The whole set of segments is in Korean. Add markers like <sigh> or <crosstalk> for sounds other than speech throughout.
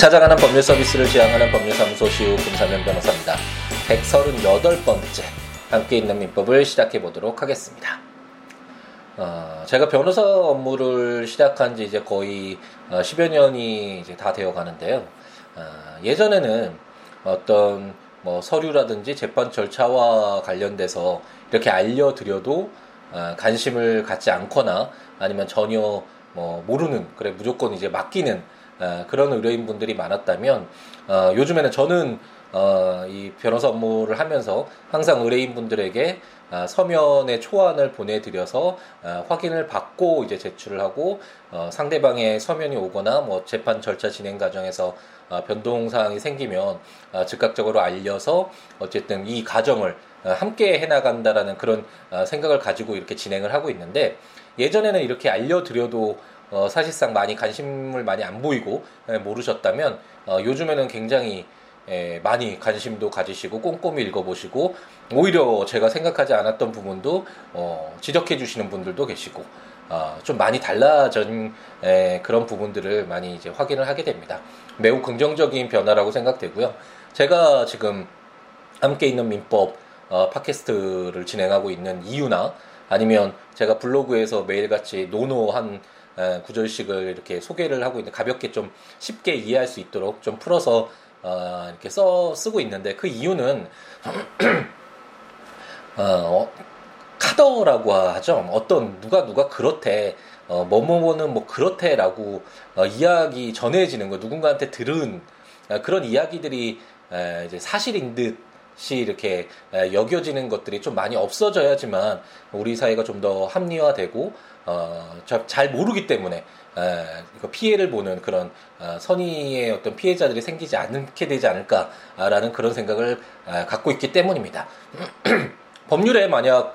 찾아가는 법률 서비스를 지향하는 법률사무소 시우 김사면 변호사입니다. 138번째 함께 있는 민법을 시작해 보도록 하겠습니다. 어, 제가 변호사 업무를 시작한 지 이제 거의 어, 10여 년이 이제 다 되어 가는데요. 어, 예전에는 어떤 뭐 서류라든지 재판 절차와 관련돼서 이렇게 알려드려도 어, 관심을 갖지 않거나 아니면 전혀 뭐 모르는 그래 무조건 이제 맡기는 어, 그런 의뢰인분들이 많았다면 어, 요즘에는 저는 어, 이 변호사 업무를 하면서 항상 의뢰인분들에게 어, 서면의 초안을 보내드려서 어, 확인을 받고 이제 제출을 하고 어, 상대방의 서면이 오거나 뭐 재판 절차 진행 과정에서 어, 변동 사항이 생기면 어, 즉각적으로 알려서 어쨌든 이 과정을 어, 함께 해나간다라는 그런 어, 생각을 가지고 이렇게 진행을 하고 있는데 예전에는 이렇게 알려드려도 어, 사실상 많이 관심을 많이 안 보이고 에, 모르셨다면 어, 요즘에는 굉장히 에, 많이 관심도 가지시고 꼼꼼히 읽어보시고 오히려 제가 생각하지 않았던 부분도 어, 지적해 주시는 분들도 계시고 어, 좀 많이 달라진 에, 그런 부분들을 많이 이제 확인을 하게 됩니다. 매우 긍정적인 변화라고 생각되고요. 제가 지금 함께 있는 민법 어, 팟캐스트를 진행하고 있는 이유나 아니면 제가 블로그에서 매일같이 노노한 에, 구절식을 이렇게 소개를 하고 있는데 가볍게 좀 쉽게 이해할 수 있도록 좀 풀어서 어, 이렇게 써 쓰고 있는데 그 이유는 <clears throat> 어, 카더라고 하죠. 어떤 누가 누가 그렇대. 어, 뭐뭐뭐는 뭐 그렇대라고 어, 이야기 전해지는 거 누군가한테 들은 어, 그런 이야기들이 에, 이제 사실인 듯 이 이렇게 에, 여겨지는 것들이 좀 많이 없어져야지만 우리 사회가 좀 더 합리화되고 어, 잘 모르기 때문에 에, 피해를 보는 그런 어, 선의의 어떤 피해자들이 생기지 않게 되지 않을까라는 그런 생각을 에, 갖고 있기 때문입니다. <clears throat> 법률에 만약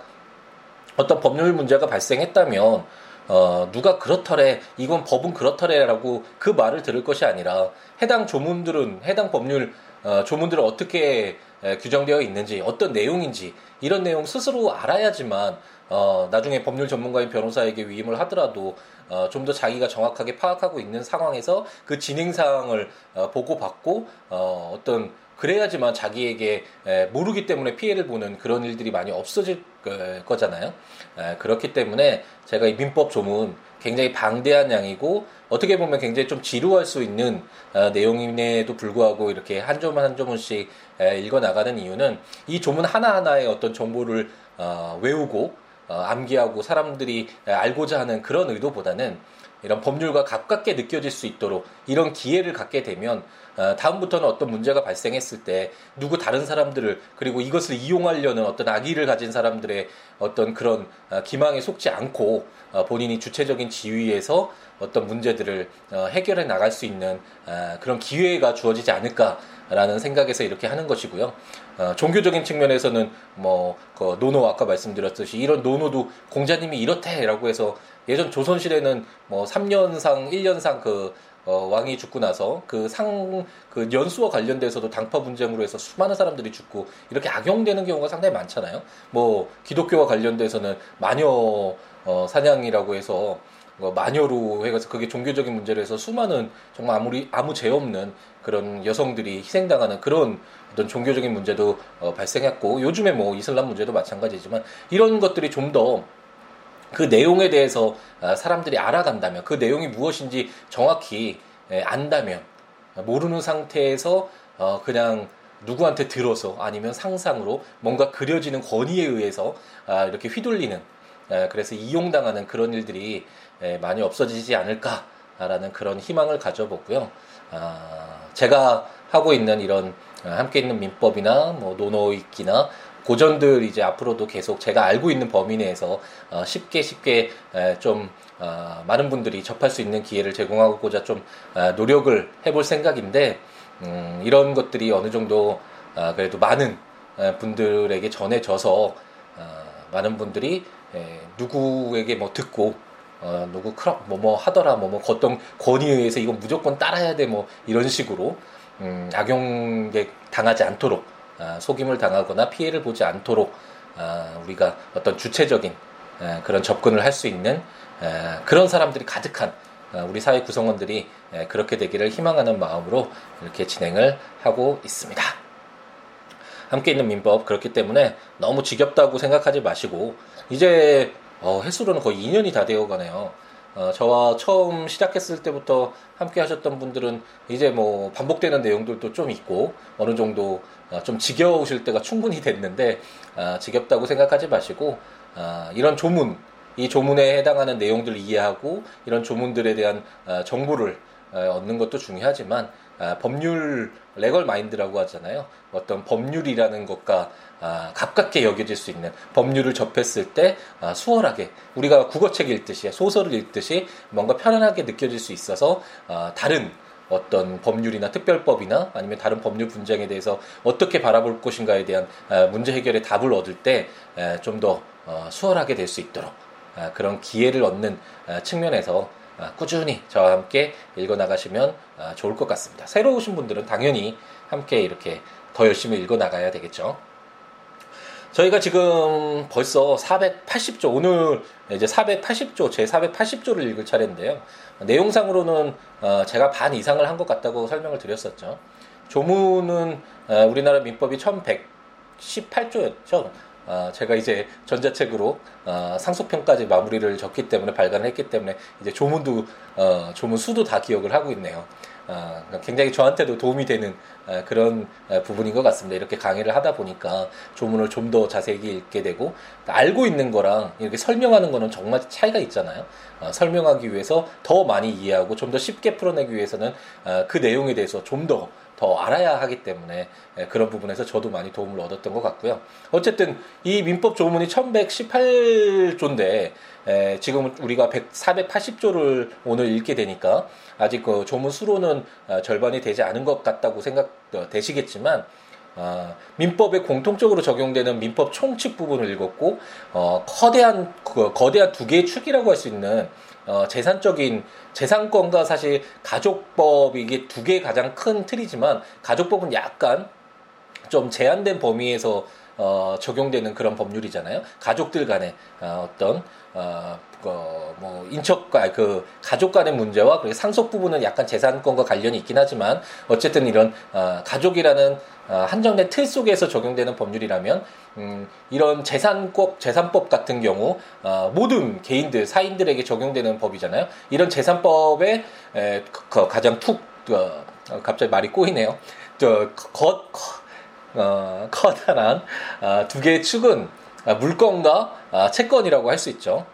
어떤 법률 문제가 발생했다면 어, 누가 그렇더래, 이건 법은 그렇더래라고 그 말을 들을 것이 아니라 해당 조문들은, 해당 법률 어, 조문들은 어떻게 에, 규정되어 있는지, 어떤 내용인지, 이런 내용 스스로 알아야지만, 어, 나중에 법률 전문가인 변호사에게 위임을 하더라도, 어, 좀 더 자기가 정확하게 파악하고 있는 상황에서 그 진행 사항을 어, 보고받고, 어, 어떤 그래야지만 자기에게 모르기 때문에 피해를 보는 그런 일들이 많이 없어질 거잖아요. 그렇기 때문에 제가 이 민법 조문 굉장히 방대한 양이고 어떻게 보면 굉장히 좀 지루할 수 있는 어, 내용임에도 불구하고 이렇게 한 조문 한 조문씩 읽어 나가는 이유는 이 조문 하나하나의 어떤 정보를 어, 외우고 어, 암기하고 사람들이 알고자 하는 그런 의도보다는 이런 법률과 가깝게 느껴질 수 있도록 이런 기회를 갖게 되면 어, 다음부터는 어떤 문제가 발생했을 때 누구 다른 사람들을 그리고 이것을 이용하려는 어떤 악의를 가진 사람들의 어떤 그런 어, 기망에 속지 않고 어, 본인이 주체적인 지위에서 어떤 문제들을 해결해 나갈 수 있는 그런 기회가 주어지지 않을까라는 생각에서 이렇게 하는 것이고요. 종교적인 측면에서는 뭐 그 논어 아까 말씀드렸듯이 이런 논어도 공자님이 이렇대라고 해서 예전 조선시대는 뭐 3년상, 1년상 그 어, 왕이 죽고 나서 그 상, 그 연수와 관련돼서도 당파 분쟁으로 해서 수많은 사람들이 죽고 이렇게 악용되는 경우가 상당히 많잖아요. 뭐 기독교와 관련돼서는 마녀 어, 사냥이라고 해서 뭐 마녀로 해가지고 그게 종교적인 문제로 해서 수많은 정말 아무리 아무 죄 없는 그런 여성들이 희생당하는 그런 어떤 종교적인 문제도 어, 발생했고 요즘에 뭐 이슬람 문제도 마찬가지지만 이런 것들이 좀더 그 내용에 대해서 아, 사람들이 알아간다면 그 내용이 무엇인지 정확히 안다면 모르는 상태에서 어, 그냥 누구한테 들어서 아니면 상상으로 뭔가 그려지는 권위에 의해서 아, 이렇게 휘둘리는 그래서 이용당하는 그런 일들이 많이 없어지지 않을까라는 그런 희망을 가져보고요. 아, 제가 하고 있는 이런 함께 있는 민법이나 뭐 노노익기나 고전들 이제 앞으로도 계속 제가 알고 있는 범위 내에서 어, 쉽게 쉽게 좀 어, 많은 분들이 접할 수 있는 기회를 제공하고자 좀 어, 노력을 해볼 생각인데 음, 이런 것들이 어느 정도 그래도 많은 분들에게 전해져서 많은 분들이 누구에게 뭐 듣고 어, 누구 크럽 뭐뭐 하더라 뭐뭐 어떤 권위에 의해서 이건 무조건 따라야 돼 뭐 이런 식으로 음, 악용에 당하지 않도록 아, 속임을 당하거나 피해를 보지 않도록 아, 우리가 어떤 주체적인 그런 접근을 할 수 있는 그런 사람들이 가득한 어, 우리 사회 구성원들이 그렇게 되기를 희망하는 마음으로 이렇게 진행을 하고 있습니다. 함께 있는 민법 그렇기 때문에 너무 지겹다고 생각하지 마시고 이제 어, 횟수로는 거의 2년이 다 되어 가네요. 어, 저와 처음 시작했을 때부터 함께 하셨던 분들은 이제 뭐 반복되는 내용들도 좀 있고 어느 정도 어, 좀 지겨우실 때가 충분히 됐는데 어, 지겹다고 생각하지 마시고 어, 이런 조문 이 조문에 해당하는 내용들을 이해하고 이런 조문들에 대한 어, 정보를 어, 얻는 것도 중요하지만 아, 법률 레걸 마인드라고 하잖아요. 어떤 법률이라는 것과 아, 가깝게 여겨질 수 있는 법률을 접했을 때 아, 수월하게 우리가 국어책 읽듯이 소설을 읽듯이 뭔가 편안하게 느껴질 수 있어서 아, 다른 어떤 법률이나 특별법이나 아니면 다른 법률 분쟁에 대해서 어떻게 바라볼 것인가에 대한 아, 문제 해결의 답을 얻을 때 좀더 어, 수월하게 될 수 있도록 아, 그런 기회를 얻는 아, 측면에서 아, 꾸준히 저와 함께 읽어 나가시면 아, 좋을 것 같습니다. 새로 오신 분들은 당연히 함께 이렇게 더 열심히 읽어 나가야 되겠죠. 저희가 지금 벌써 480조, 오늘 이제 480조, 제 480조를 읽을 차례인데요. 내용상으로는 어, 제가 반 이상을 한 것 같다고 설명을 드렸었죠. 조문은 어, 우리나라 민법이 1118조였죠. 어, 제가 이제 전자책으로 어, 상속편까지 마무리를 적기 때문에 발간을 했기 때문에 이제 조문도 어, 조문 수도 다 기억을 하고 있네요. 어, 굉장히 저한테도 도움이 되는 어, 그런 어, 부분인 것 같습니다. 이렇게 강의를 하다 보니까 조문을 좀 더 자세히 읽게 되고 알고 있는 거랑 이렇게 설명하는 거는 정말 차이가 있잖아요. 어, 설명하기 위해서 더 많이 이해하고 좀 더 쉽게 풀어내기 위해서는 어, 그 내용에 대해서 좀더 더 알아야 하기 때문에 예, 그런 부분에서 저도 많이 도움을 얻었던 것 같고요. 어쨌든 이 민법 조문이 1118조인데 예, 지금 우리가 100, 480조를 오늘 읽게 되니까 아직 그 조문 수로는 어, 절반이 되지 않은 것 같다고 생각되시겠지만 어, 민법에 공통적으로 적용되는 민법 총칙 부분을 읽었고 어, 거대한 그, 거대한 두 개의 축이라고 할 수 있는 어, 재산적인 재산권과 사실 가족법 이게 두 개의 가장 큰 틀이지만 가족법은 약간 좀 제한된 범위에서 어, 적용되는 그런 법률이잖아요. 가족들 간의 어, 어떤 어, 그뭐 인척과 그 가족 간의 문제와 그 상속 부분은 약간 재산권과 관련이 있긴 하지만 어쨌든 이런 어, 가족이라는 어, 한정된 틀 속에서 적용되는 법률이라면 음, 이런 재산법 재산법 같은 경우 어, 모든 개인들 사인들에게 적용되는 법이잖아요. 이런 재산법의 에, 그, 가장 툭 어, 갑자기 말이 꼬이네요. 저거 어, 커다란 어, 두 개의 축은 아, 물건과 아, 채권이라고 할 수 있죠.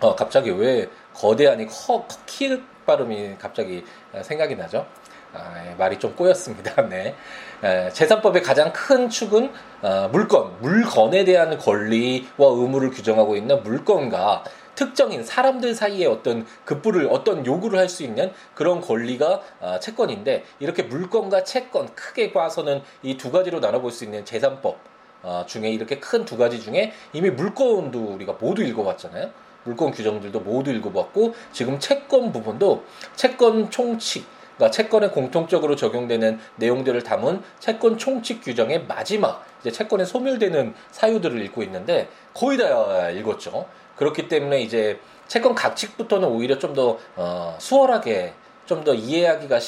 어, 갑자기 왜 거대한이 커, 키 발음이 갑자기 생각이 나죠? 아, 예, 말이 좀 꼬였습니다. <laughs> 네. 에, 재산법의 가장 큰 축은 어, 물건, 물건에 대한 권리와 의무를 규정하고 있는 물건과 특정인 사람들 사이에 어떤 급부를 어떤 요구를 할 수 있는 그런 권리가 어, 채권인데 이렇게 물건과 채권 크게 봐서는 이 두 가지로 나눠볼 수 있는 재산법 어, 중에 이렇게 큰 두 가지 중에 이미 물건도 우리가 모두 읽어봤잖아요. 물건 규정들도 모두 읽어봤고 지금 채권 부분도 채권 총칙 그러니까 채권에 공통적으로 적용되는 내용들을 담은 채권 총칙 규정의 마지막 이제 채권에 소멸되는 사유들을 읽고 있는데 거의 다 읽었죠. 그렇기 때문에 이제 채권 각칙부터는 오히려 좀 더 어, 수월하게 좀 더 이해하기가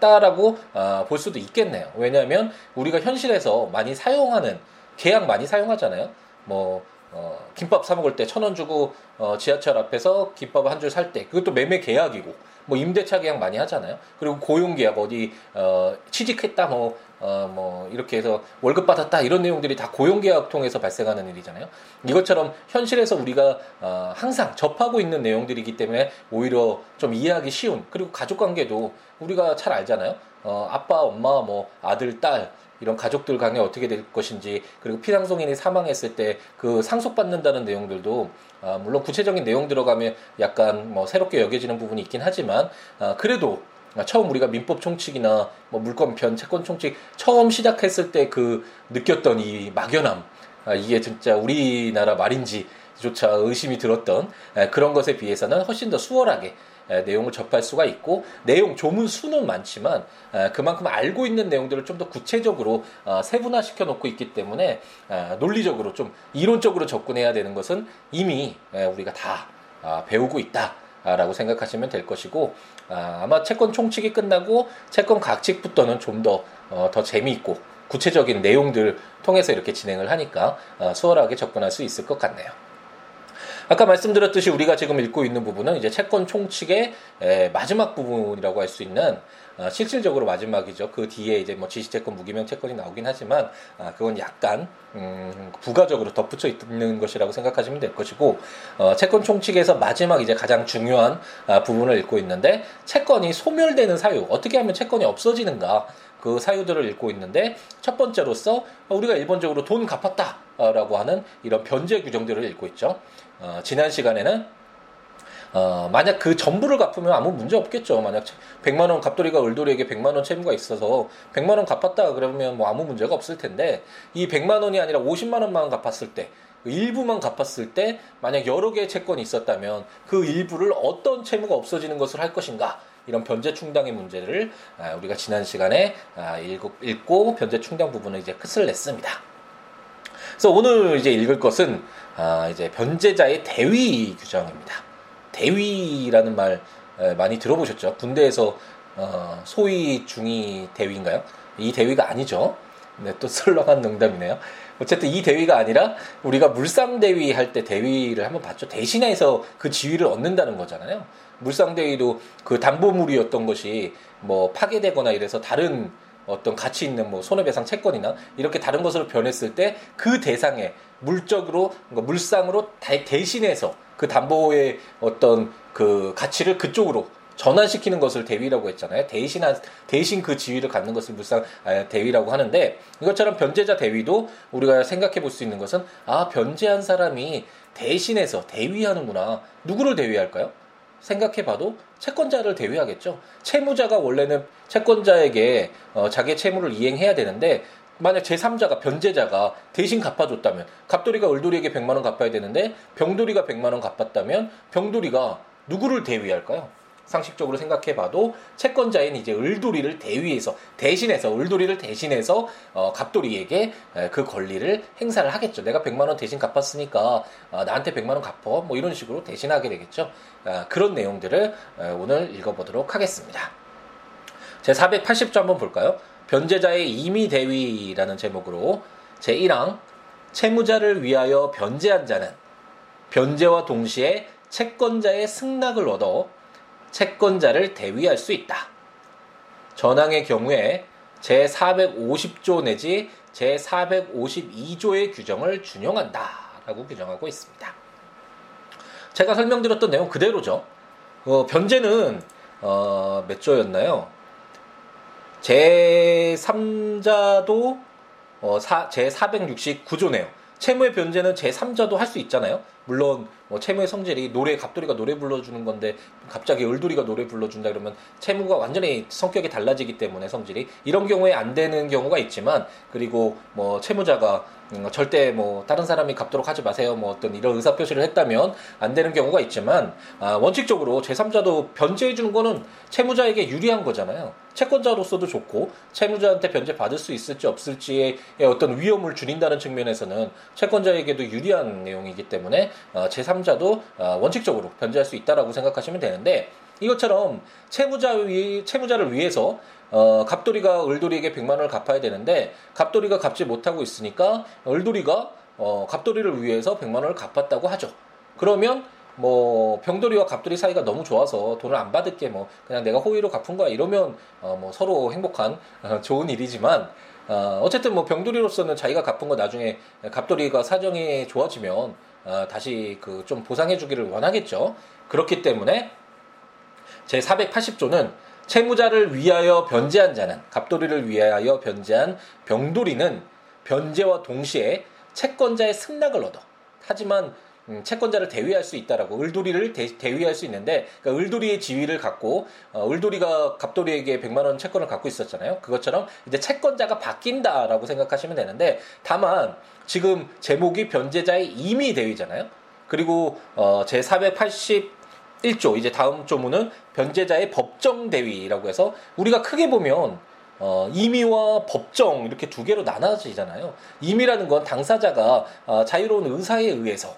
쉽다라고 어, 볼 수도 있겠네요. 왜냐하면 우리가 현실에서 많이 사용하는 계약 많이 사용하잖아요. 뭐 어, 김밥 사 먹을 때 천 원 주고 어, 지하철 앞에서 김밥 한 줄 살 때 그것도 매매 계약이고 뭐 임대차 계약 많이 하잖아요. 그리고 고용 계약 어디 어, 취직했다 뭐 어, 뭐, 이렇게 해서 월급 받았다, 이런 내용들이 다 고용계약 통해서 발생하는 일이잖아요. 이것처럼 현실에서 우리가, 어, 항상 접하고 있는 내용들이기 때문에 오히려 좀 이해하기 쉬운, 그리고 가족 관계도 우리가 잘 알잖아요. 어, 아빠, 엄마, 뭐, 아들, 딸, 이런 가족들 간에 어떻게 될 것인지 그리고 피상속인이 사망했을 때 그 상속받는다는 내용들도 아, 물론 구체적인 내용 들어가면 약간 뭐 새롭게 여겨지는 부분이 있긴 하지만 아, 그래도 처음 우리가 민법 총칙이나 뭐 물권편 채권 총칙 처음 시작했을 때 그 느꼈던 이 막연함 아, 이게 진짜 우리나라 말인지조차 의심이 들었던 그런 것에 비해서는 훨씬 더 수월하게 내용을 접할 수가 있고 내용 조문 수는 많지만 그만큼 알고 있는 내용들을 좀 더 구체적으로 어, 세분화 시켜 놓고 있기 때문에 논리적으로 좀 이론적으로 접근해야 되는 것은 이미 우리가 다 아, 배우고 있다. 라고 생각하시면 될 것이고 아, 마 채권 총칙이 끝나고 채권 각칙부터는 좀 더더 어, 더 재미있고 구체적인 내용들 통해서 이렇게 진행을 하니까 어, 수월하게 접근할 수 있을 것 같네요. 아까 말씀드렸듯이 우리가 지금 읽고 있는 부분은 이제 채권 총칙의 마지막 부분이라고 할 수 있는 어, 실질적으로 마지막이죠. 그 뒤에 이제 뭐 지시채권, 무기명 채권이 나오긴 하지만 아, 그건 약간 음, 부가적으로 덧붙여 있는 것이라고 생각하시면 될 것이고 어, 채권 총칙에서 마지막 이제 가장 중요한 아, 부분을 읽고 있는데 채권이 소멸되는 사유 어떻게 하면 채권이 없어지는가 그 사유들을 읽고 있는데 첫 번째로서 우리가 일본적으로 돈 갚았다라고 하는 이런 변제 규정들을 읽고 있죠. 어, 지난 시간에는 어, 만약 그 전부를 갚으면 아무 문제 없겠죠. 만약 100만 원 갑돌이가 을돌이에게 100만 원 채무가 있어서 100만 원 갚았다 그러면 뭐 아무 문제가 없을 텐데 이 100만 원이 아니라 50만 원만 갚았을 때그 일부만 갚았을 때 만약 여러 개의 채권이 있었다면 그 일부를 어떤 채무가 없어지는 것을 할 것인가 이런 변제 충당의 문제를 아, 우리가 지난 시간에 아, 읽고 변제 충당 부분을 이제 끝을 냈습니다. 그래서 오늘 이제 읽을 것은 아, 이제 변제자의 대위 규정입니다. 대위라는 말 많이 들어보셨죠? 군대에서 어, 소위 중위 대위인가요? 이 대위가 아니죠. 네, 또 썰렁한 농담이네요. 어쨌든 이 대위가 아니라 우리가 물상 대위 할 때 대위를 한번 봤죠. 대신해서 그 지위를 얻는다는 거잖아요. 물상 대위도 그 담보물이었던 것이 뭐 파괴되거나 이래서 다른 어떤 가치 있는 뭐 손해배상 채권이나 이렇게 다른 것으로 변했을 때 그 대상에 물적으로 물상으로 대신해서 그 담보의 어떤 그 가치를 그쪽으로 전환시키는 것을 대위라고 했잖아요. 대신 대신 그 지위를 갖는 것을 물상 아, 대위라고 하는데 이것처럼 변제자 대위도 우리가 생각해 볼 수 있는 것은 아 변제한 사람이 대신해서 대위하는구나. 누구를 대위할까요? 생각해봐도 채권자를 대위하겠죠. 채무자가 원래는 채권자에게 어, 자기의 채무를 이행해야 되는데 만약 제3자가 변제자가 대신 갚아줬다면 갑돌이가 을돌이에게 100만 원 갚아야 되는데 병돌이가 100만 원 갚았다면 병돌이가 누구를 대위할까요? 상식적으로 생각해봐도 채권자인 이제 을돌이를 대위해서 대신해서 을돌이를 대신해서 어, 갑돌이에게 그 권리를 행사를 하겠죠. 내가 100만 원 대신 갚았으니까 어, 나한테 100만 원 갚어. 뭐 이런 식으로 대신하게 되겠죠. 어, 그런 내용들을 어, 오늘 읽어보도록 하겠습니다. 제 480조 한번 볼까요? 변제자의 임의 대위라는 제목으로 제 1항 채무자를 위하여 변제한 자는 변제와 동시에 채권자의 승낙을 얻어 채권자를 대위할 수 있다. 전항의 경우에 제450조 내지 제452조의 규정을 준용한다. 라고 규정하고 있습니다. 제가 설명드렸던 내용 그대로죠. 어, 변제는 어, 몇 조였나요? 제3자도 어, 제469조네요. 채무의 변제는 제3자도 할 수 있잖아요. 물론 뭐 채무의 성질이 노래 갑돌이가 노래 불러주는 건데 갑자기 을돌이가 노래 불러준다 그러면 채무가 완전히 성격이 달라지기 때문에 성질이 이런 경우에 안 되는 경우가 있지만 그리고 뭐 채무자가 음, 절대 뭐 다른 사람이 갚도록 하지 마세요 뭐 어떤 이런 의사 표시를 했다면 안 되는 경우가 있지만 아, 원칙적으로 제3자도 변제해 주는 거는 채무자에게 유리한 거잖아요. 채권자로서도 좋고 채무자한테 변제 받을 수 있을지 없을지의 어떤 위험을 줄인다는 측면에서는 채권자에게도 유리한 내용이기 때문에 어, 제3자도 어, 원칙적으로 변제할 수 있다라고 생각하시면 되는데 이것처럼 채무자 위, 채무자를 위해서 어, 갑돌이가 을돌이에게 100만 원을 갚아야 되는데 갑돌이가 갚지 못하고 있으니까 을돌이가 어, 갑돌이를 위해서 100만 원을 갚았다고 하죠. 그러면 뭐 병돌이와 갑돌이 사이가 너무 좋아서 돈을 안 받을게 뭐 그냥 내가 호의로 갚은 거야 이러면 어, 뭐 서로 행복한 어, 좋은 일이지만 어, 어쨌든 뭐 병돌이로서는 자기가 갚은 거 나중에 갑돌이가 사정이 좋아지면 어, 다시 그 좀 보상해 주기를 원하겠죠. 그렇기 때문에 제 480조는 채무자를 위하여 변제한 자는 갑돌이를 위하여 변제한 병돌이는 변제와 동시에 채권자의 승낙을 얻어. 하지만 음, 채권자를 대위할 수 있다라고 을돌이를 대, 위할 수 있는데 그러니까 을돌이의 지위를 갖고 어, 을돌이가 갑돌이에게 100만 원 채권을 갖고 있었잖아요. 그것처럼 이제 채권자가 바뀐다라고 생각하시면 되는데 다만 지금 제목이 변제자의 임의 대위잖아요. 그리고 어, 제 481조 이제 다음 조문은 변제자의 법정 대위라고 해서 우리가 크게 보면 어, 임의와 법정 이렇게 두 개로 나눠지잖아요. 임의라는 건 당사자가 어, 자유로운 의사에 의해서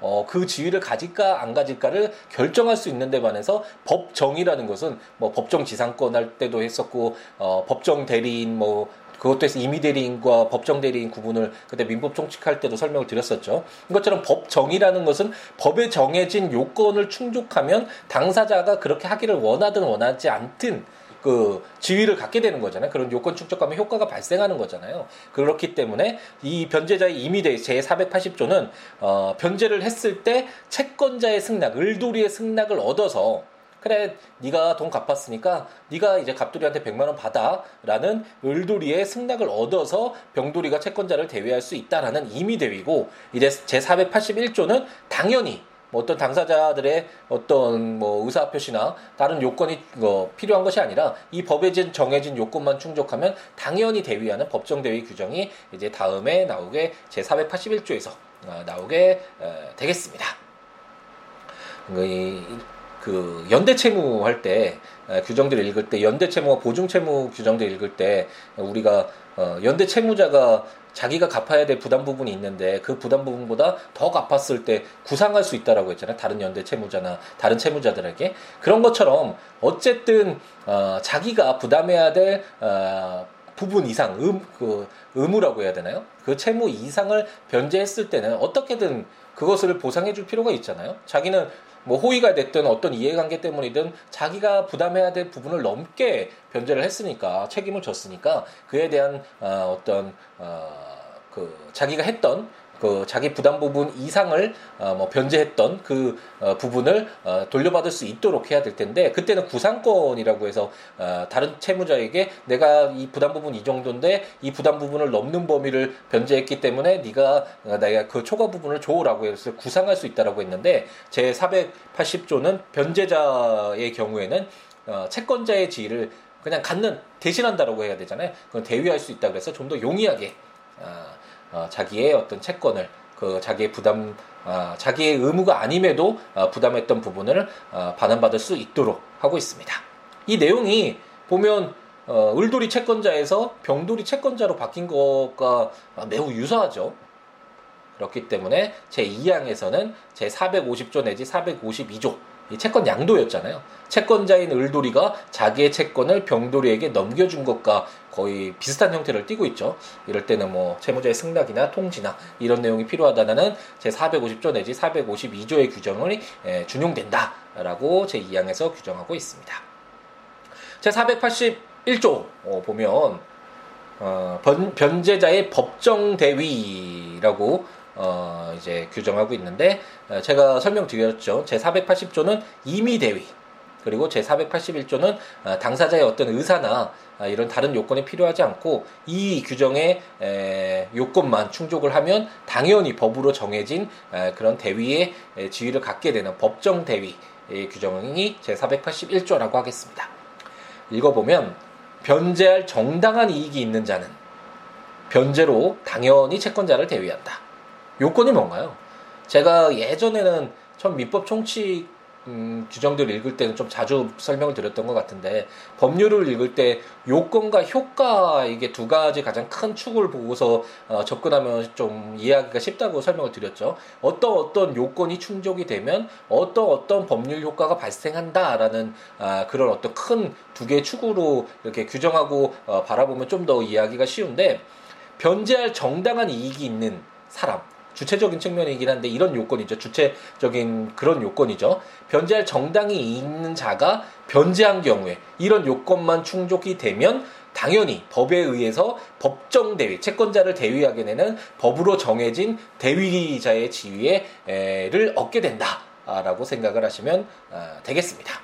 어, 그 지위를 가질까 안 가질까를 결정할 수 있는 데 반해서 법정이라는 것은 뭐 법정 지상권 할 때도 했었고 어, 법정 대리인 뭐 그것도 해서 임의 대리인과 법정 대리인 구분을 그때 민법 총칙할 때도 설명을 드렸었죠. 이것처럼 법정이라는 것은 법에 정해진 요건을 충족하면 당사자가 그렇게 하기를 원하든 원하지 않든 그 지위를 갖게 되는 거잖아요. 그런 요건 충족하면 효과가 발생하는 거잖아요. 그렇기 때문에 이 변제자의 임의대 제 480조는 어, 변제를 했을 때 채권자의 승낙, 을돌이의 승낙을 얻어서 그래 네가 돈 갚았으니까 네가 이제 갑돌이한테 100만 원 받아라는 을돌이의 승낙을 얻어서 병돌이가 채권자를 대위할 수 있다라는 임의 대위고 이제 제 481조는 당연히 뭐 어떤 당사자들의 어떤 뭐 의사 표시나 다른 요건이 뭐 필요한 것이 아니라 이 법에 정해진 요건만 충족하면 당연히 대위하는 법정 대위 규정이 이제 다음에 나오게 제 481조에서 어, 나오게 되겠습니다. 그 연대 채무 할 때 규정들을 읽을 때 연대 채무와 보증 채무 규정들 읽을 때 우리가 어, 연대 채무자가 자기가 갚아야 될 부담 부분이 있는데 그 부담 부분보다 더 갚았을 때 구상할 수 있다라고 했잖아요. 다른 연대 채무자나 다른 채무자들에게 그런 것처럼 어쨌든 어, 자기가 부담해야 될 어, 부분 이상 음, 그 의무라고 해야 되나요? 그 채무 이상을 변제했을 때는 어떻게든 그것을 보상해 줄 필요가 있잖아요. 자기는 뭐 호의가 됐든 어떤 이해관계 때문이든 자기가 부담해야 될 부분을 넘게 변제를 했으니까 책임을 졌으니까 그에 대한 어, 어떤 어, 그 자기가 했던 그 자기 부담 부분 이상을 어, 뭐 변제했던 그 어, 부분을 어, 돌려받을 수 있도록 해야 될 텐데 그때는 구상권이라고 해서 어, 다른 채무자에게 내가 이 부담 부분 이 정도인데 이 부담 부분을 넘는 범위를 변제했기 때문에 네가 어, 내가 그 초과 부분을 줘라고 해서 구상할 수 있다라고 했는데 제 480조는 변제자의 경우에는 어, 채권자의 지위를 그냥 갖는 대신한다라고 해야 되잖아요. 그건 대위할 수 있다 그래서 좀 더 용이하게 어, 어, 자기의 어떤 채권을 그 자기의 부담 어, 자기의 의무가 아님에도 어, 부담했던 부분을 어, 반환받을 수 있도록 하고 있습니다. 이 내용이 보면 어, 을돌이 채권자에서 병돌이 채권자로 바뀐 것과 매우 유사하죠. 그렇기 때문에 제 2항에서는 제 450조 내지 452조 이 채권 양도였잖아요. 채권자인 을돌이가 자기의 채권을 병돌이에게 넘겨준 것과 거의 비슷한 형태를 띠고 있죠. 이럴 때는 뭐 채무자의 승낙이나 통지나 이런 내용이 필요하다는 제 450조 내지 452조의 규정을 예, 준용된다라고 제 2항에서 규정하고 있습니다. 제 481조 어, 보면 어, 변, 변제자의 법정 대위라고 어, 이제 규정하고 있는데 어, 제가 설명드렸죠. 제 480조는 임의 대위 그리고 제 481조는 어, 당사자의 어떤 의사나 아, 이런 다른 요건이 필요하지 않고 이 규정의 요건만 충족을 하면 당연히 법으로 정해진 그런 대위의 지위를 갖게 되는 법정 대위 규정이 제 481조라고 하겠습니다. 읽어보면 변제할 정당한 이익이 있는 자는 변제로 당연히 채권자를 대위한다. 요건이 뭔가요? 제가 예전에는 전 민법 총칙 음, 규정들을 읽을 때는 좀 자주 설명을 드렸던 것 같은데 법률을 읽을 때 요건과 효과 이게 두 가지 가장 큰 축을 보고서 어, 접근하면 좀 이해하기가 쉽다고 설명을 드렸죠. 어떤 어떤 요건이 충족이 되면 어떤 어떤 법률 효과가 발생한다라는 아, 그런 어떤 큰 두 개의 축으로 이렇게 규정하고 어, 바라보면 좀 더 이해하기가 쉬운데 변제할 정당한 이익이 있는 사람 주체적인 측면이긴 한데 이런 요건이죠. 주체적인 그런 요건이죠. 변제할 정당이 있는 자가 변제한 경우에 이런 요건만 충족이 되면 당연히 법에 의해서 법정 대위, 채권자를 대위하게 되는 법으로 정해진 대위자의 지위를 얻게 된다라고 생각을 하시면 아, 되겠습니다.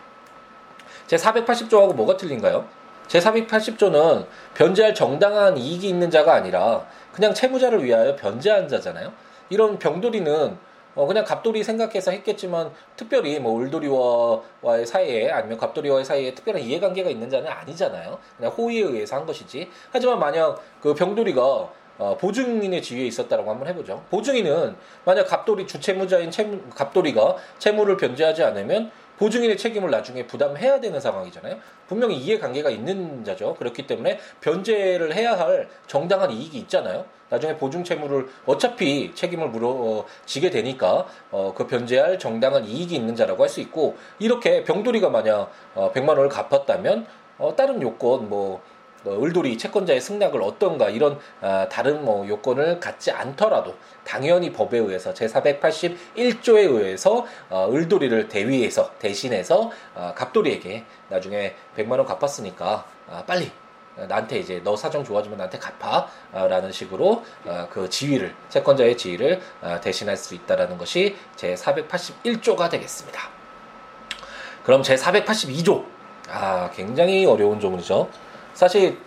제 480조하고 뭐가 틀린가요? 제 480조는 변제할 정당한 이익이 있는 자가 아니라 그냥 채무자를 위하여 변제한 자잖아요. 이런 병돌이는 어 그냥 갑돌이 생각해서 했겠지만 특별히 뭐 울돌이와의 사이에 아니면 갑돌이와의 사이에 특별한 이해관계가 있는 자는 아니잖아요. 그냥 호의에 의해서 한 것이지. 하지만 만약 그 병돌이가 어, 보증인의 지위에 있었다라고 한번 해보죠. 보증인은 만약 갑돌이 주채무자인 채무, 갑돌이가 채무를 변제하지 않으면 보증인의 책임을 나중에 부담해야 되는 상황이잖아요. 분명히 이해관계가 있는 자죠. 그렇기 때문에 변제를 해야 할 정당한 이익이 있잖아요. 나중에 보증 채무를 어차피 책임을 물어지게 되니까 어, 그 변제할 정당한 이익이 있는 자라고 할 수 있고 이렇게 병돌이가 만약 어, 100만 원을 갚았다면 어, 다른 요건 뭐뭐 을돌이 채권자의 승낙을 어떤가 이런 아, 다른 뭐 요건을 갖지 않더라도 당연히 법에 의해서 제 481조에 의해서 어, 을돌이를 대위해서 대신해서 어, 갑돌이에게 나중에 100만 원 갚았으니까 아, 빨리 나한테 이제 너 사정 좋아지면 나한테 갚아라는 식으로 어, 그 지위를 채권자의 지위를 어, 대신할 수 있다라는 것이 제 481조가 되겠습니다. 그럼 제 482조 아 굉장히 어려운 조문이죠. 사실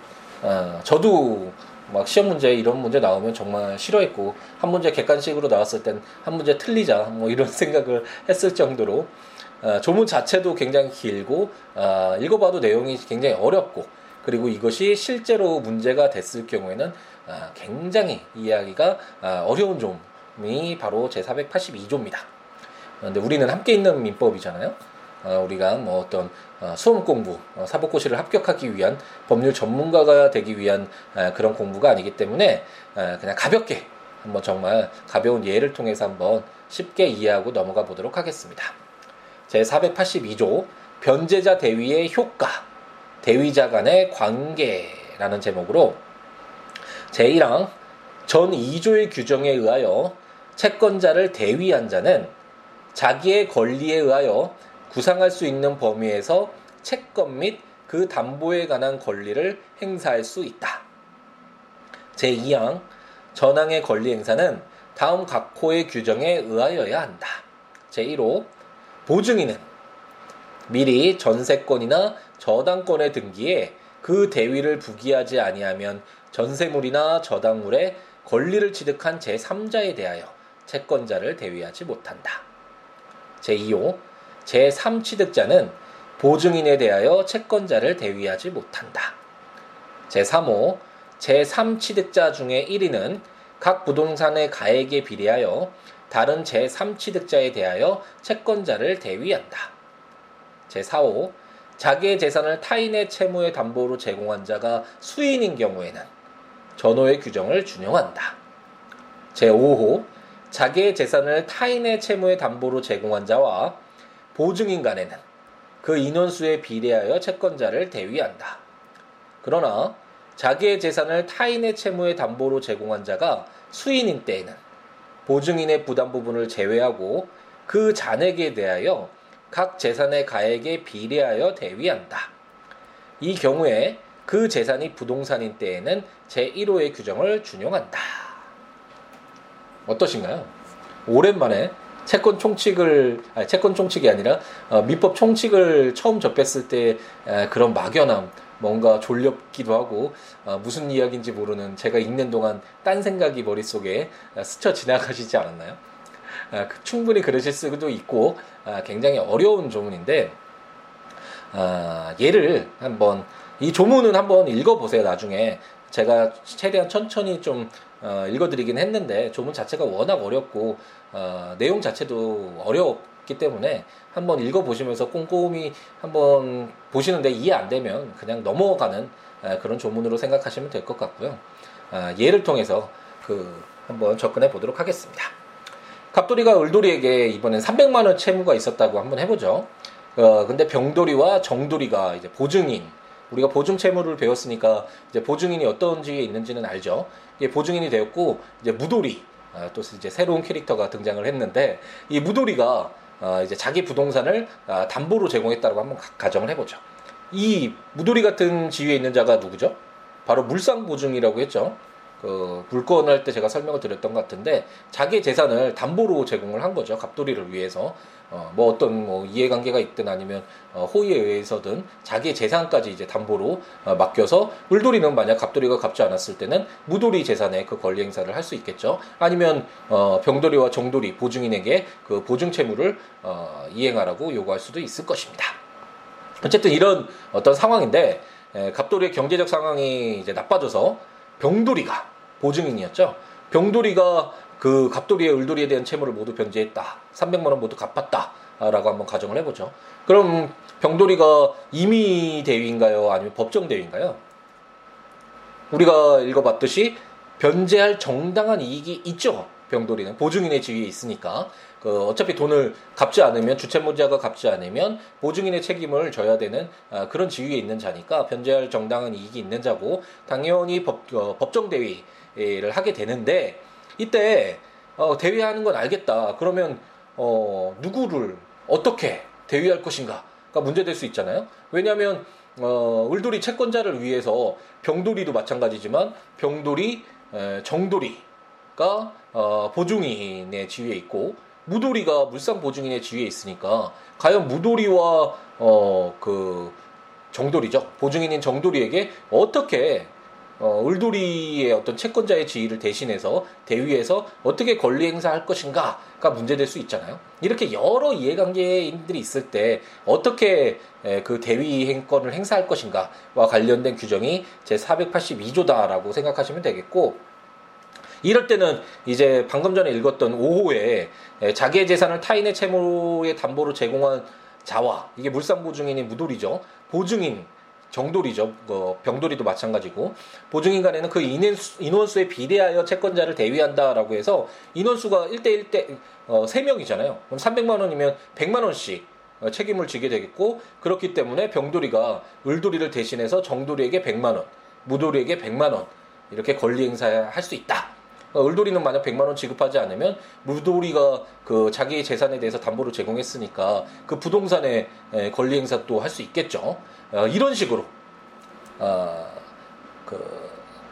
어, 저도 막 시험 문제 이런 문제 나오면 정말 싫어했고 한 문제 객관식으로 나왔을 땐 한 문제 틀리자 뭐 이런 <laughs> 생각을 했을 정도로 어, 조문 자체도 굉장히 길고 어, 읽어봐도 내용이 굉장히 어렵고 그리고 이것이 실제로 문제가 됐을 경우에는 어, 굉장히 이해하기가 어, 어려운 점이 바로 제 482조입니다. 그런데 우리는 함께 있는 민법이잖아요. 어, 우리가 뭐 어떤 어, 수험 공부, 어, 사법고시를 합격하기 위한 법률 전문가가 되기 위한 그런 공부가 아니기 때문에 그냥 가볍게 한번 정말 가벼운 예를 통해서 한번 쉽게 이해하고 넘어가 보도록 하겠습니다. 제 482조 변제자 대위의 효과, 대위자 간의 관계라는 제목으로 제1항 전 2조의 규정에 의하여 채권자를 대위한 자는 자기의 권리에 의하여 구상할 수 있는 범위에서 채권 및 그 담보에 관한 권리를 행사할 수 있다. 제2항 전항의 권리 행사는 다음 각 호의 규정에 의하여야 한다. 제1호 보증인은 미리 전세권이나 저당권의 등기에 그 대위를 부기하지 아니하면 전세물이나 저당물에 권리를 취득한 제3자에 대하여 채권자를 대위하지 못한다. 제2호 제3취득자는 보증인에 대하여 채권자를 대위하지 못한다. 제3호 제3취득자 중에 1위는 각 부동산의 가액에 비례하여 다른 제3취득자에 대하여 채권자를 대위한다. 제4호 자기의 재산을 타인의 채무의 담보로 제공한 자가 수인인 경우에는 전호의 규정을 준용한다. 제5호 자기의 재산을 타인의 채무의 담보로 제공한 자와 보증인 간에는 그 인원수에 비례하여 채권자를 대위한다. 그러나 자기의 재산을 타인의 채무의 담보로 제공한 자가 수인인 때에는 보증인의 부담 부분을 제외하고 그 잔액에 대하여 각 재산의 가액에 비례하여 대위한다. 이 경우에 그 재산이 부동산인 때에는 제1호의 규정을 준용한다. 어떠신가요? 오랜만에 채권 총칙을 아니, 채권 총칙이 아니라 어, 민법 총칙을 처음 접했을 때 에, 그런 막연함 뭔가 졸렵기도 하고 어, 무슨 이야기인지 모르는 제가 읽는 동안 딴 생각이 머릿속에 어, 스쳐 지나가시지 않았나요? 아, 그 충분히 그러실 수도 있고 아, 굉장히 어려운 조문인데 아, 얘를 한번 이 조문은 한번 읽어보세요 나중에 제가 최대한 천천히 좀 어, 읽어드리긴 했는데 조문 자체가 워낙 어렵고 어, 내용 자체도 어렵기 때문에 한번 읽어보시면서 꼼꼼히 한번 보시는데 이해 안 되면 그냥 넘어가는 에, 그런 조문으로 생각하시면 될 것 같고요. 아, 예를 통해서 그 한번 접근해 보도록 하겠습니다. 갑돌이가 을돌이에게 이번엔 300만 원 채무가 있었다고 한번 해보죠. 어, 근데 병돌이와 정돌이가 이제 보증인 우리가 보증 채무를 배웠으니까 이제 보증인이 어떤 지위에 있는지는 알죠. 이게 보증인이 되었고 이제 무돌이 아, 또 이제 새로운 캐릭터가 등장을 했는데 이 무돌이가 아, 이제 자기 부동산을 아, 담보로 제공했다고 한번 가정을 해보죠. 이 무돌이 같은 지위에 있는 자가 누구죠? 바로 물상 보증이라고 했죠. 그 물건 할때 제가 설명을 드렸던 것 같은데 자기 재산을 담보로 제공을 한 거죠. 갑돌이를 위해서. 어, 뭐 어떤 뭐 이해관계가 있든 아니면 어, 호의에 의해서든 자기의 재산까지 이제 담보로 어, 맡겨서 물돌이는 만약 갑돌이가 갚지 않았을 때는 무돌이 재산에 그 권리 행사를 할 수 있겠죠. 아니면 어, 병돌이와 정돌이 보증인에게 그 보증 채무를 어, 이행하라고 요구할 수도 있을 것입니다. 어쨌든 이런 어떤 상황인데 에, 갑돌이의 경제적 상황이 이제 나빠져서 병돌이가 보증인이었죠. 병돌이가 그 갑돌이의 을돌이에 대한 채무를 모두 변제했다. 300만 원 모두 갚았다. 있다라고 한번 가정을 해보죠. 그럼 병돌이가 임의 대위인가요? 아니면 법정 대위인가요? 우리가 읽어봤듯이 변제할 정당한 이익이 있죠. 병돌이는 보증인의 지위에 있으니까 그 어차피 돈을 갚지 않으면 주채무자가 갚지 않으면 보증인의 책임을 져야 되는 아, 그런 지위에 있는 자니까 변제할 정당한 이익이 있는 자고 당연히 법, 어, 법정 대위를 하게 되는데 이때 어, 대위하는 건 알겠다. 그러면 어, 누구를 어떻게 대위할 것인가 가 문제될 수 있잖아요. 왜냐하면 어, 을돌이 채권자를 위해서 병돌이도 마찬가지지만 병돌이 에, 정돌이가 어, 보증인의 지위에 있고 무돌이가 물상 보증인의 지위에 있으니까 과연 무돌이와 어, 그 정돌이죠 보증인인 정돌이에게 어떻게 어, 을돌이의 어떤 채권자의 지위를 대신해서 대위에서 어떻게 권리 행사할 것인가가 문제될 수 있잖아요. 이렇게 여러 이해관계인들이 있을 때 어떻게 에, 그 대위 행권을 행사할 것인가와 관련된 규정이 제 482조다라고 생각하시면 되겠고 이럴 때는 이제 방금 전에 읽었던 5호에 자기의 재산을 타인의 채무의 담보로 제공한 자와 이게 물상 보증인이 무돌이죠. 보증인 정돌이죠. 어, 병돌이도 마찬가지고 보증인 간에는 그 인원수, 인원수 에 비례하여 채권자를 대위한다라고 해서 인원수가 1대 1대 어, 3명이잖아요. 그럼 300만 원이면 100만 원씩 어, 책임을 지게 되겠고 그렇기 때문에 병돌이가 을돌이를 대신해서 정돌이에게 100만 원, 무돌이에게 100만 원 이렇게 권리 행사할 수 있다. 어, 을돌이는 만약 100만 원 지급하지 않으면 무돌이가 그 자기의 재산에 대해서 담보를 제공했으니까 그 부동산의 권리 행사도 할수 있겠죠. 어, 이런 식으로 어, 그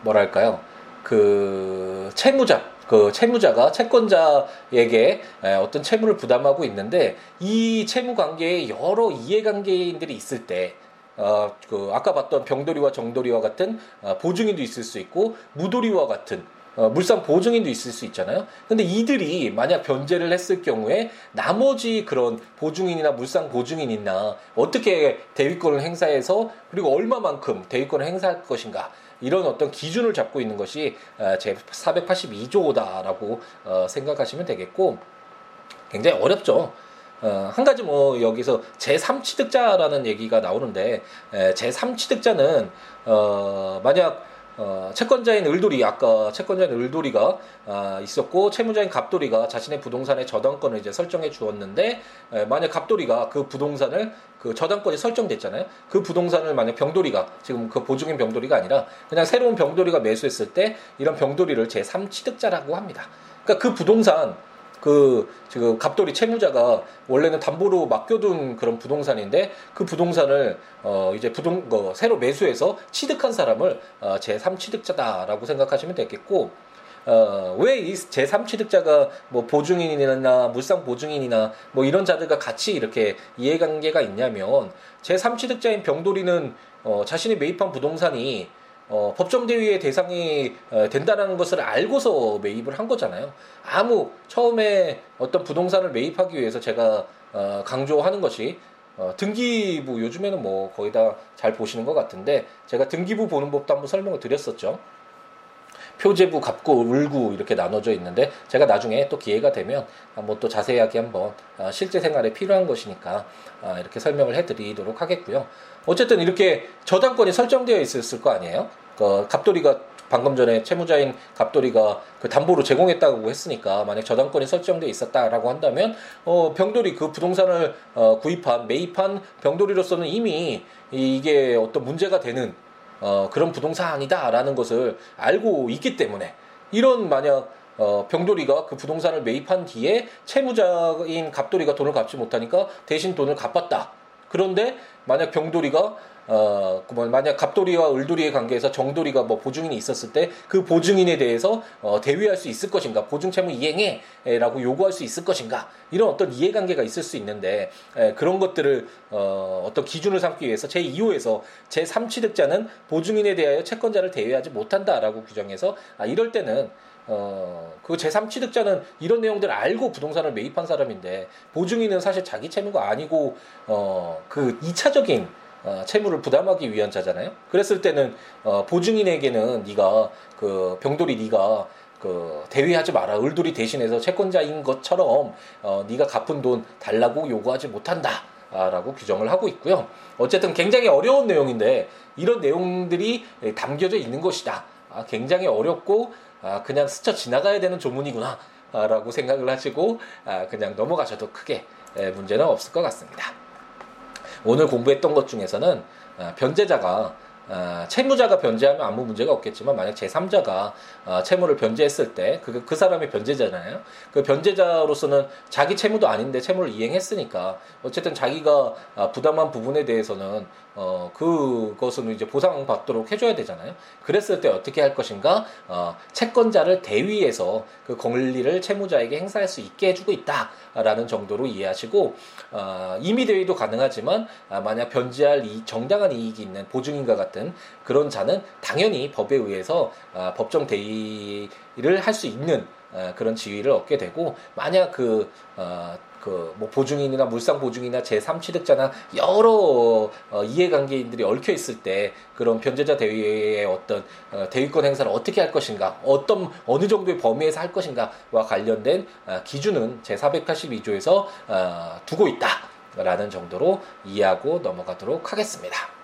뭐랄까요? 그 채무자 그 채무자가 채권자에게 어떤 채무를 부담하고 있는데 이 채무 관계에 여러 이해관계인들이 있을 때 어, 그 아까 봤던 병돌이와 정돌이와 같은 어, 보증인도 있을 수 있고 무돌이와 같은 어, 물상 보증인도 있을 수 있잖아요. 근데 이들이 만약 변제를 했을 경우에 나머지 그런 보증인이나 물상 보증인이나 어떻게 대위권을 행사해서 그리고 얼마만큼 대위권을 행사할 것인가 이런 어떤 기준을 잡고 있는 것이 어, 제 482조다라고 어, 생각하시면 되겠고 굉장히 어렵죠. 어, 한 가지 뭐 여기서 제3취득자라는 얘기가 나오는데 제3취득자는 어, 만약 어, 채권자인 을돌이 아까 채권자인 을돌이가 아, 있었고 채무자인 갑돌이가 자신의 부동산의 저당권을 이제 설정해 주었는데 에, 만약 갑돌이가 그 부동산을 그 저당권이 설정됐잖아요. 그 부동산을 만약 병돌이가 지금 그 보증인 병돌이가 아니라 그냥 새로운 병돌이가 매수했을 때 이런 병돌이를 제 3취득자라고 합니다. 그러니까 그 부동산 그 지금 갑돌이 채무자가 원래는 담보로 맡겨둔 그런 부동산인데 그 부동산을 어 이제 부동 어, 새로 매수해서 취득한 사람을 어, 제3 취득자다라고 생각하시면 되겠고 어, 왜이 제3 취득자가 뭐 보증인이나 물상 보증인이나 뭐 이런 자들과 같이 이렇게 이해관계가 있냐면 제3 취득자인 병돌이는 어, 자신이 매입한 부동산이 어, 법정 대위의 대상이 어, 된다는 것을 알고서 매입을 한 거잖아요. 아무 처음에 어떤 부동산을 매입하기 위해서 제가 어, 강조하는 것이 어, 등기부 요즘에는 뭐 거의 다 잘 보시는 것 같은데 제가 등기부 보는 법도 한번 설명을 드렸었죠. 표제부, 갑구, 을구 이렇게 나눠져 있는데 제가 나중에 또 기회가 되면 한번 또 자세하게 한번 어, 실제 생활에 필요한 것이니까 어, 이렇게 설명을 해드리도록 하겠고요. 어쨌든 이렇게 저당권이 설정되어 있었을 거 아니에요? 그 갑돌이가 방금 전에 채무자인 갑돌이가 그 담보로 제공했다고 했으니까 만약 저당권이 설정돼 있었다라고 한다면 어 병돌이 그 부동산을 어 구입한 매입한 병돌이로서는 이미 이게 어떤 문제가 되는 어 그런 부동산이다라는 것을 알고 있기 때문에 이런 만약 어, 병돌이가 그 부동산을 매입한 뒤에 채무자인 갑돌이가 돈을 갚지 못하니까 대신 돈을 갚았다. 그런데 만약 병돌이가 어, 그뭐 만약 갑돌이와 을돌이의 관계에서 정돌이가 뭐 보증인이 있었을 때 그 보증인에 대해서 어, 대위할 수 있을 것인가, 보증 채무 이행해라고 요구할 수 있을 것인가? 이런 어떤 이해관계가 있을 수 있는데 에, 그런 것들을 어, 어떤 기준을 삼기 위해서 제 2호에서 제 3취득자는 보증인에 대하여 채권자를 대위하지 못한다라고 규정해서 아, 이럴 때는 어, 그 제3취득자는 이런 내용들을 알고 부동산을 매입한 사람인데, 보증인은 사실 자기 채무가 아니고, 어, 그 2차적인 어, 채무를 부담하기 위한 자잖아요. 그랬을 때는 어, 보증인에게는 네가 그 병돌이 네가 그 대위하지 마라. 을돌이 대신해서 채권자인 것처럼 어, 네가 갚은 돈 달라고 요구하지 못한다. 라고 규정을 하고 있고요. 어쨌든 굉장히 어려운 내용인데 이런 내용들이 담겨져 있는 것이다. 아, 굉장히 어렵고 아, 그냥 스쳐 지나가야 되는 조문이구나 아, 라고 생각을 하시고 아, 그냥 넘어가셔도 크게 에, 문제는 없을 것 같습니다. 오늘 공부했던 것 중에서는 아, 변제자가 아, 채무자가 변제하면 아무 문제가 없겠지만 만약 제3자가 아, 채무를 변제했을 때그 그 사람이 변제자잖아요. 그 변제자로서는 자기 채무도 아닌데 채무를 이행했으니까 어쨌든 자기가 아, 부담한 부분에 대해서는 어, 그것은 이제 보상받도록 해줘야 되잖아요. 그랬을 때 어떻게 할 것인가? 어, 채권자를 대위해서 그 권리를 채무자에게 행사할 수 있게 해주고 있다라는 정도로 이해하시고 어, 임의 대위도 가능하지만 아, 만약 변제할 이 정당한 이익이 있는 보증인과 같은 그런 자는 당연히 법에 의해서 아, 법정 대위를 할 수 있는 아, 그런 지위를 얻게 되고 만약 그 어, 그뭐 보증인이나 물상 보증이나 제3취득자나 여러 어, 이해관계인들이 얽혀 있을 때 그런 변제자 대위의 어떤 어, 대위권 행사를 어떻게 할 것인가, 어떤 어느 정도의 범위에서 할 것인가와 관련된 어, 기준은 제482조에서 어, 두고 있다라는 정도로 이해하고 넘어가도록 하겠습니다.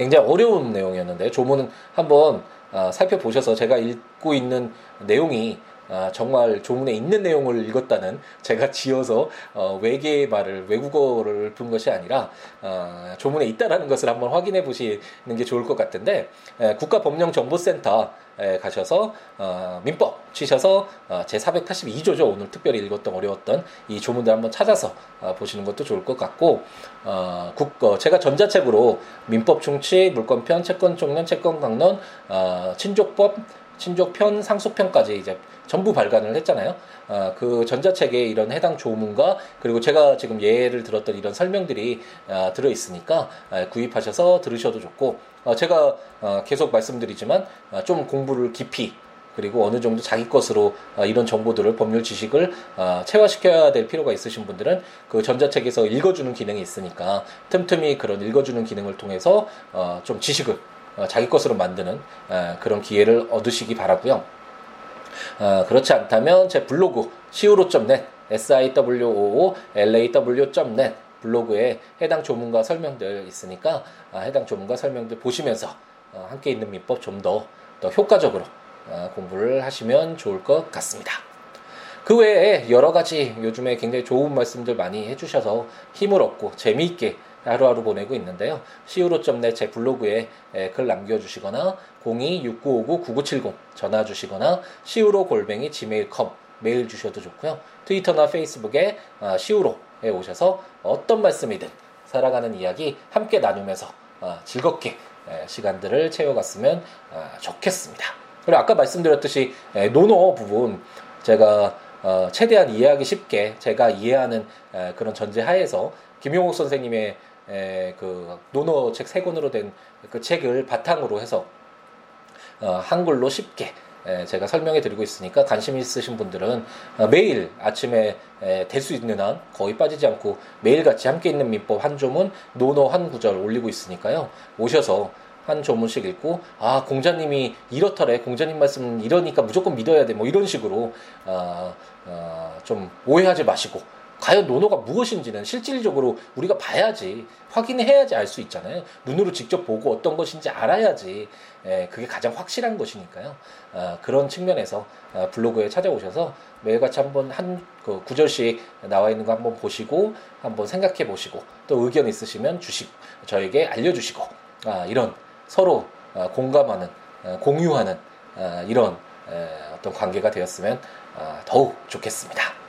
굉장히 어려운 내용이었는데 조문은 한번 어, 살펴보셔서 제가 읽고 있는 내용이 아, 정말 조문에 있는 내용을 읽었다는 제가 지어서 어, 외계의 말을 외국어를 푼 것이 아니라 어, 조문에 있다라는 것을 한번 확인해 보시는 게 좋을 것 같은데 에, 국가법령정보센터 에 가셔서 어, 민법 치셔서 어, 제 482조죠. 오늘 특별히 읽었던 어려웠던 이 조문들 한번 찾아서 어, 보시는 것도 좋을 것 같고 어, 국 어, 제가 전자책으로 민법 충치 물권편 채권 총론 채권 강론 어, 친족법 친족편 상속편까지 이제 전부 발간을 했잖아요. 어, 그 전자책에 이런 해당 조문과 그리고 제가 지금 예를 들었던 이런 설명들이 어, 들어 있으니까 어, 구입하셔서 들으셔도 좋고 어, 제가 어, 계속 말씀드리지만 어, 좀 공부를 깊이 그리고 어느 정도 자기 것으로 어, 이런 정보들을 법률 지식을 어, 체화시켜야 될 필요가 있으신 분들은 그 전자책에서 읽어주는 기능이 있으니까 틈틈이 그런 읽어주는 기능을 통해서 어, 좀 지식을 어, 자기 것으로 만드는 어, 그런 기회를 얻으시기 바라고요. 어, 그렇지 않다면 제 블로그 siwo.net siwoolaw.net 블로그에 해당 조문과 설명들 있으니까 아, 해당 조문과 설명들 보시면서 어, 함께 있는 민법 좀 더 더 효과적으로 어, 공부를 하시면 좋을 것 같습니다. 그 외에 여러 가지 요즘에 굉장히 좋은 말씀들 많이 해주셔서 힘을 얻고 재미있게 하루하루 보내고 있는데요. siwo.net 제 블로그에 글 남겨주시거나 026959-9970 전화 주시거나 gmail.com 메일 주셔도 좋고요. 트위터나 페이스북에 siwo에 오셔서 어떤 말씀이든 살아가는 이야기 함께 나누면서 어, 즐겁게 시간들을 채워갔으면 어, 좋겠습니다. 그리고 아까 말씀드렸듯이 노노 부분 제가 어, 최대한 이해하기 쉽게 제가 이해하는 그런 전제 하에서 김용옥 선생님의 에, 그 논어 책세 권으로 된 그 책을 바탕으로 해서 어, 한글로 쉽게 에, 제가 설명해 드리고 있으니까 관심 있으신 분들은 어, 매일 아침에 될 수 있는 한 거의 빠지지 않고 매일같이 함께 있는 민법 한 조문 논어 한 구절 올리고 있으니까요. 오셔서 한 조문씩 읽고 아 공자님이 이렇더래. 공자님 말씀 이러니까 무조건 믿어야 돼. 뭐 이런 식으로 어, 어, 좀 오해하지 마시고 과연 노노가 무엇인지는 실질적으로 우리가 봐야지 확인해야지 알 수 있잖아요. 눈으로 직접 보고 어떤 것인지 알아야지 에, 예, 그게 가장 확실한 것이니까요. 어, 그런 측면에서 어, 블로그에 찾아오셔서 매일같이 한번 한 그 구절씩 나와 있는 거 한번 보시고 한번 생각해 보시고 또 의견 있으시면 주시 저에게 알려주시고 아, 이런 서로 어, 공감하는 어, 공유하는 어, 이런 에, 어떤 관계가 되었으면 어, 더욱 좋겠습니다.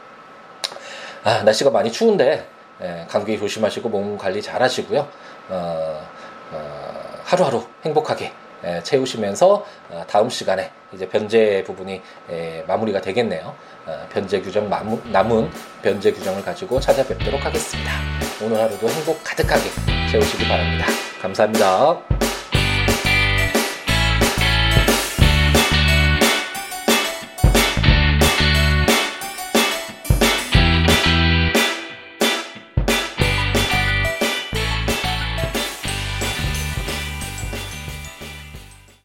아, 날씨가 많이 추운데 예, 감기 조심하시고 몸 관리 잘 하시고요. 어, 어, 하루하루 행복하게 예, 채우시면서 어, 다음 시간에 이제 변제 부분이 예, 마무리가 되겠네요. 어, 변제 규정 마무, 남은 변제 규정을 가지고 찾아뵙도록 하겠습니다. 오늘 하루도 행복 가득하게 채우시기 바랍니다. 감사합니다.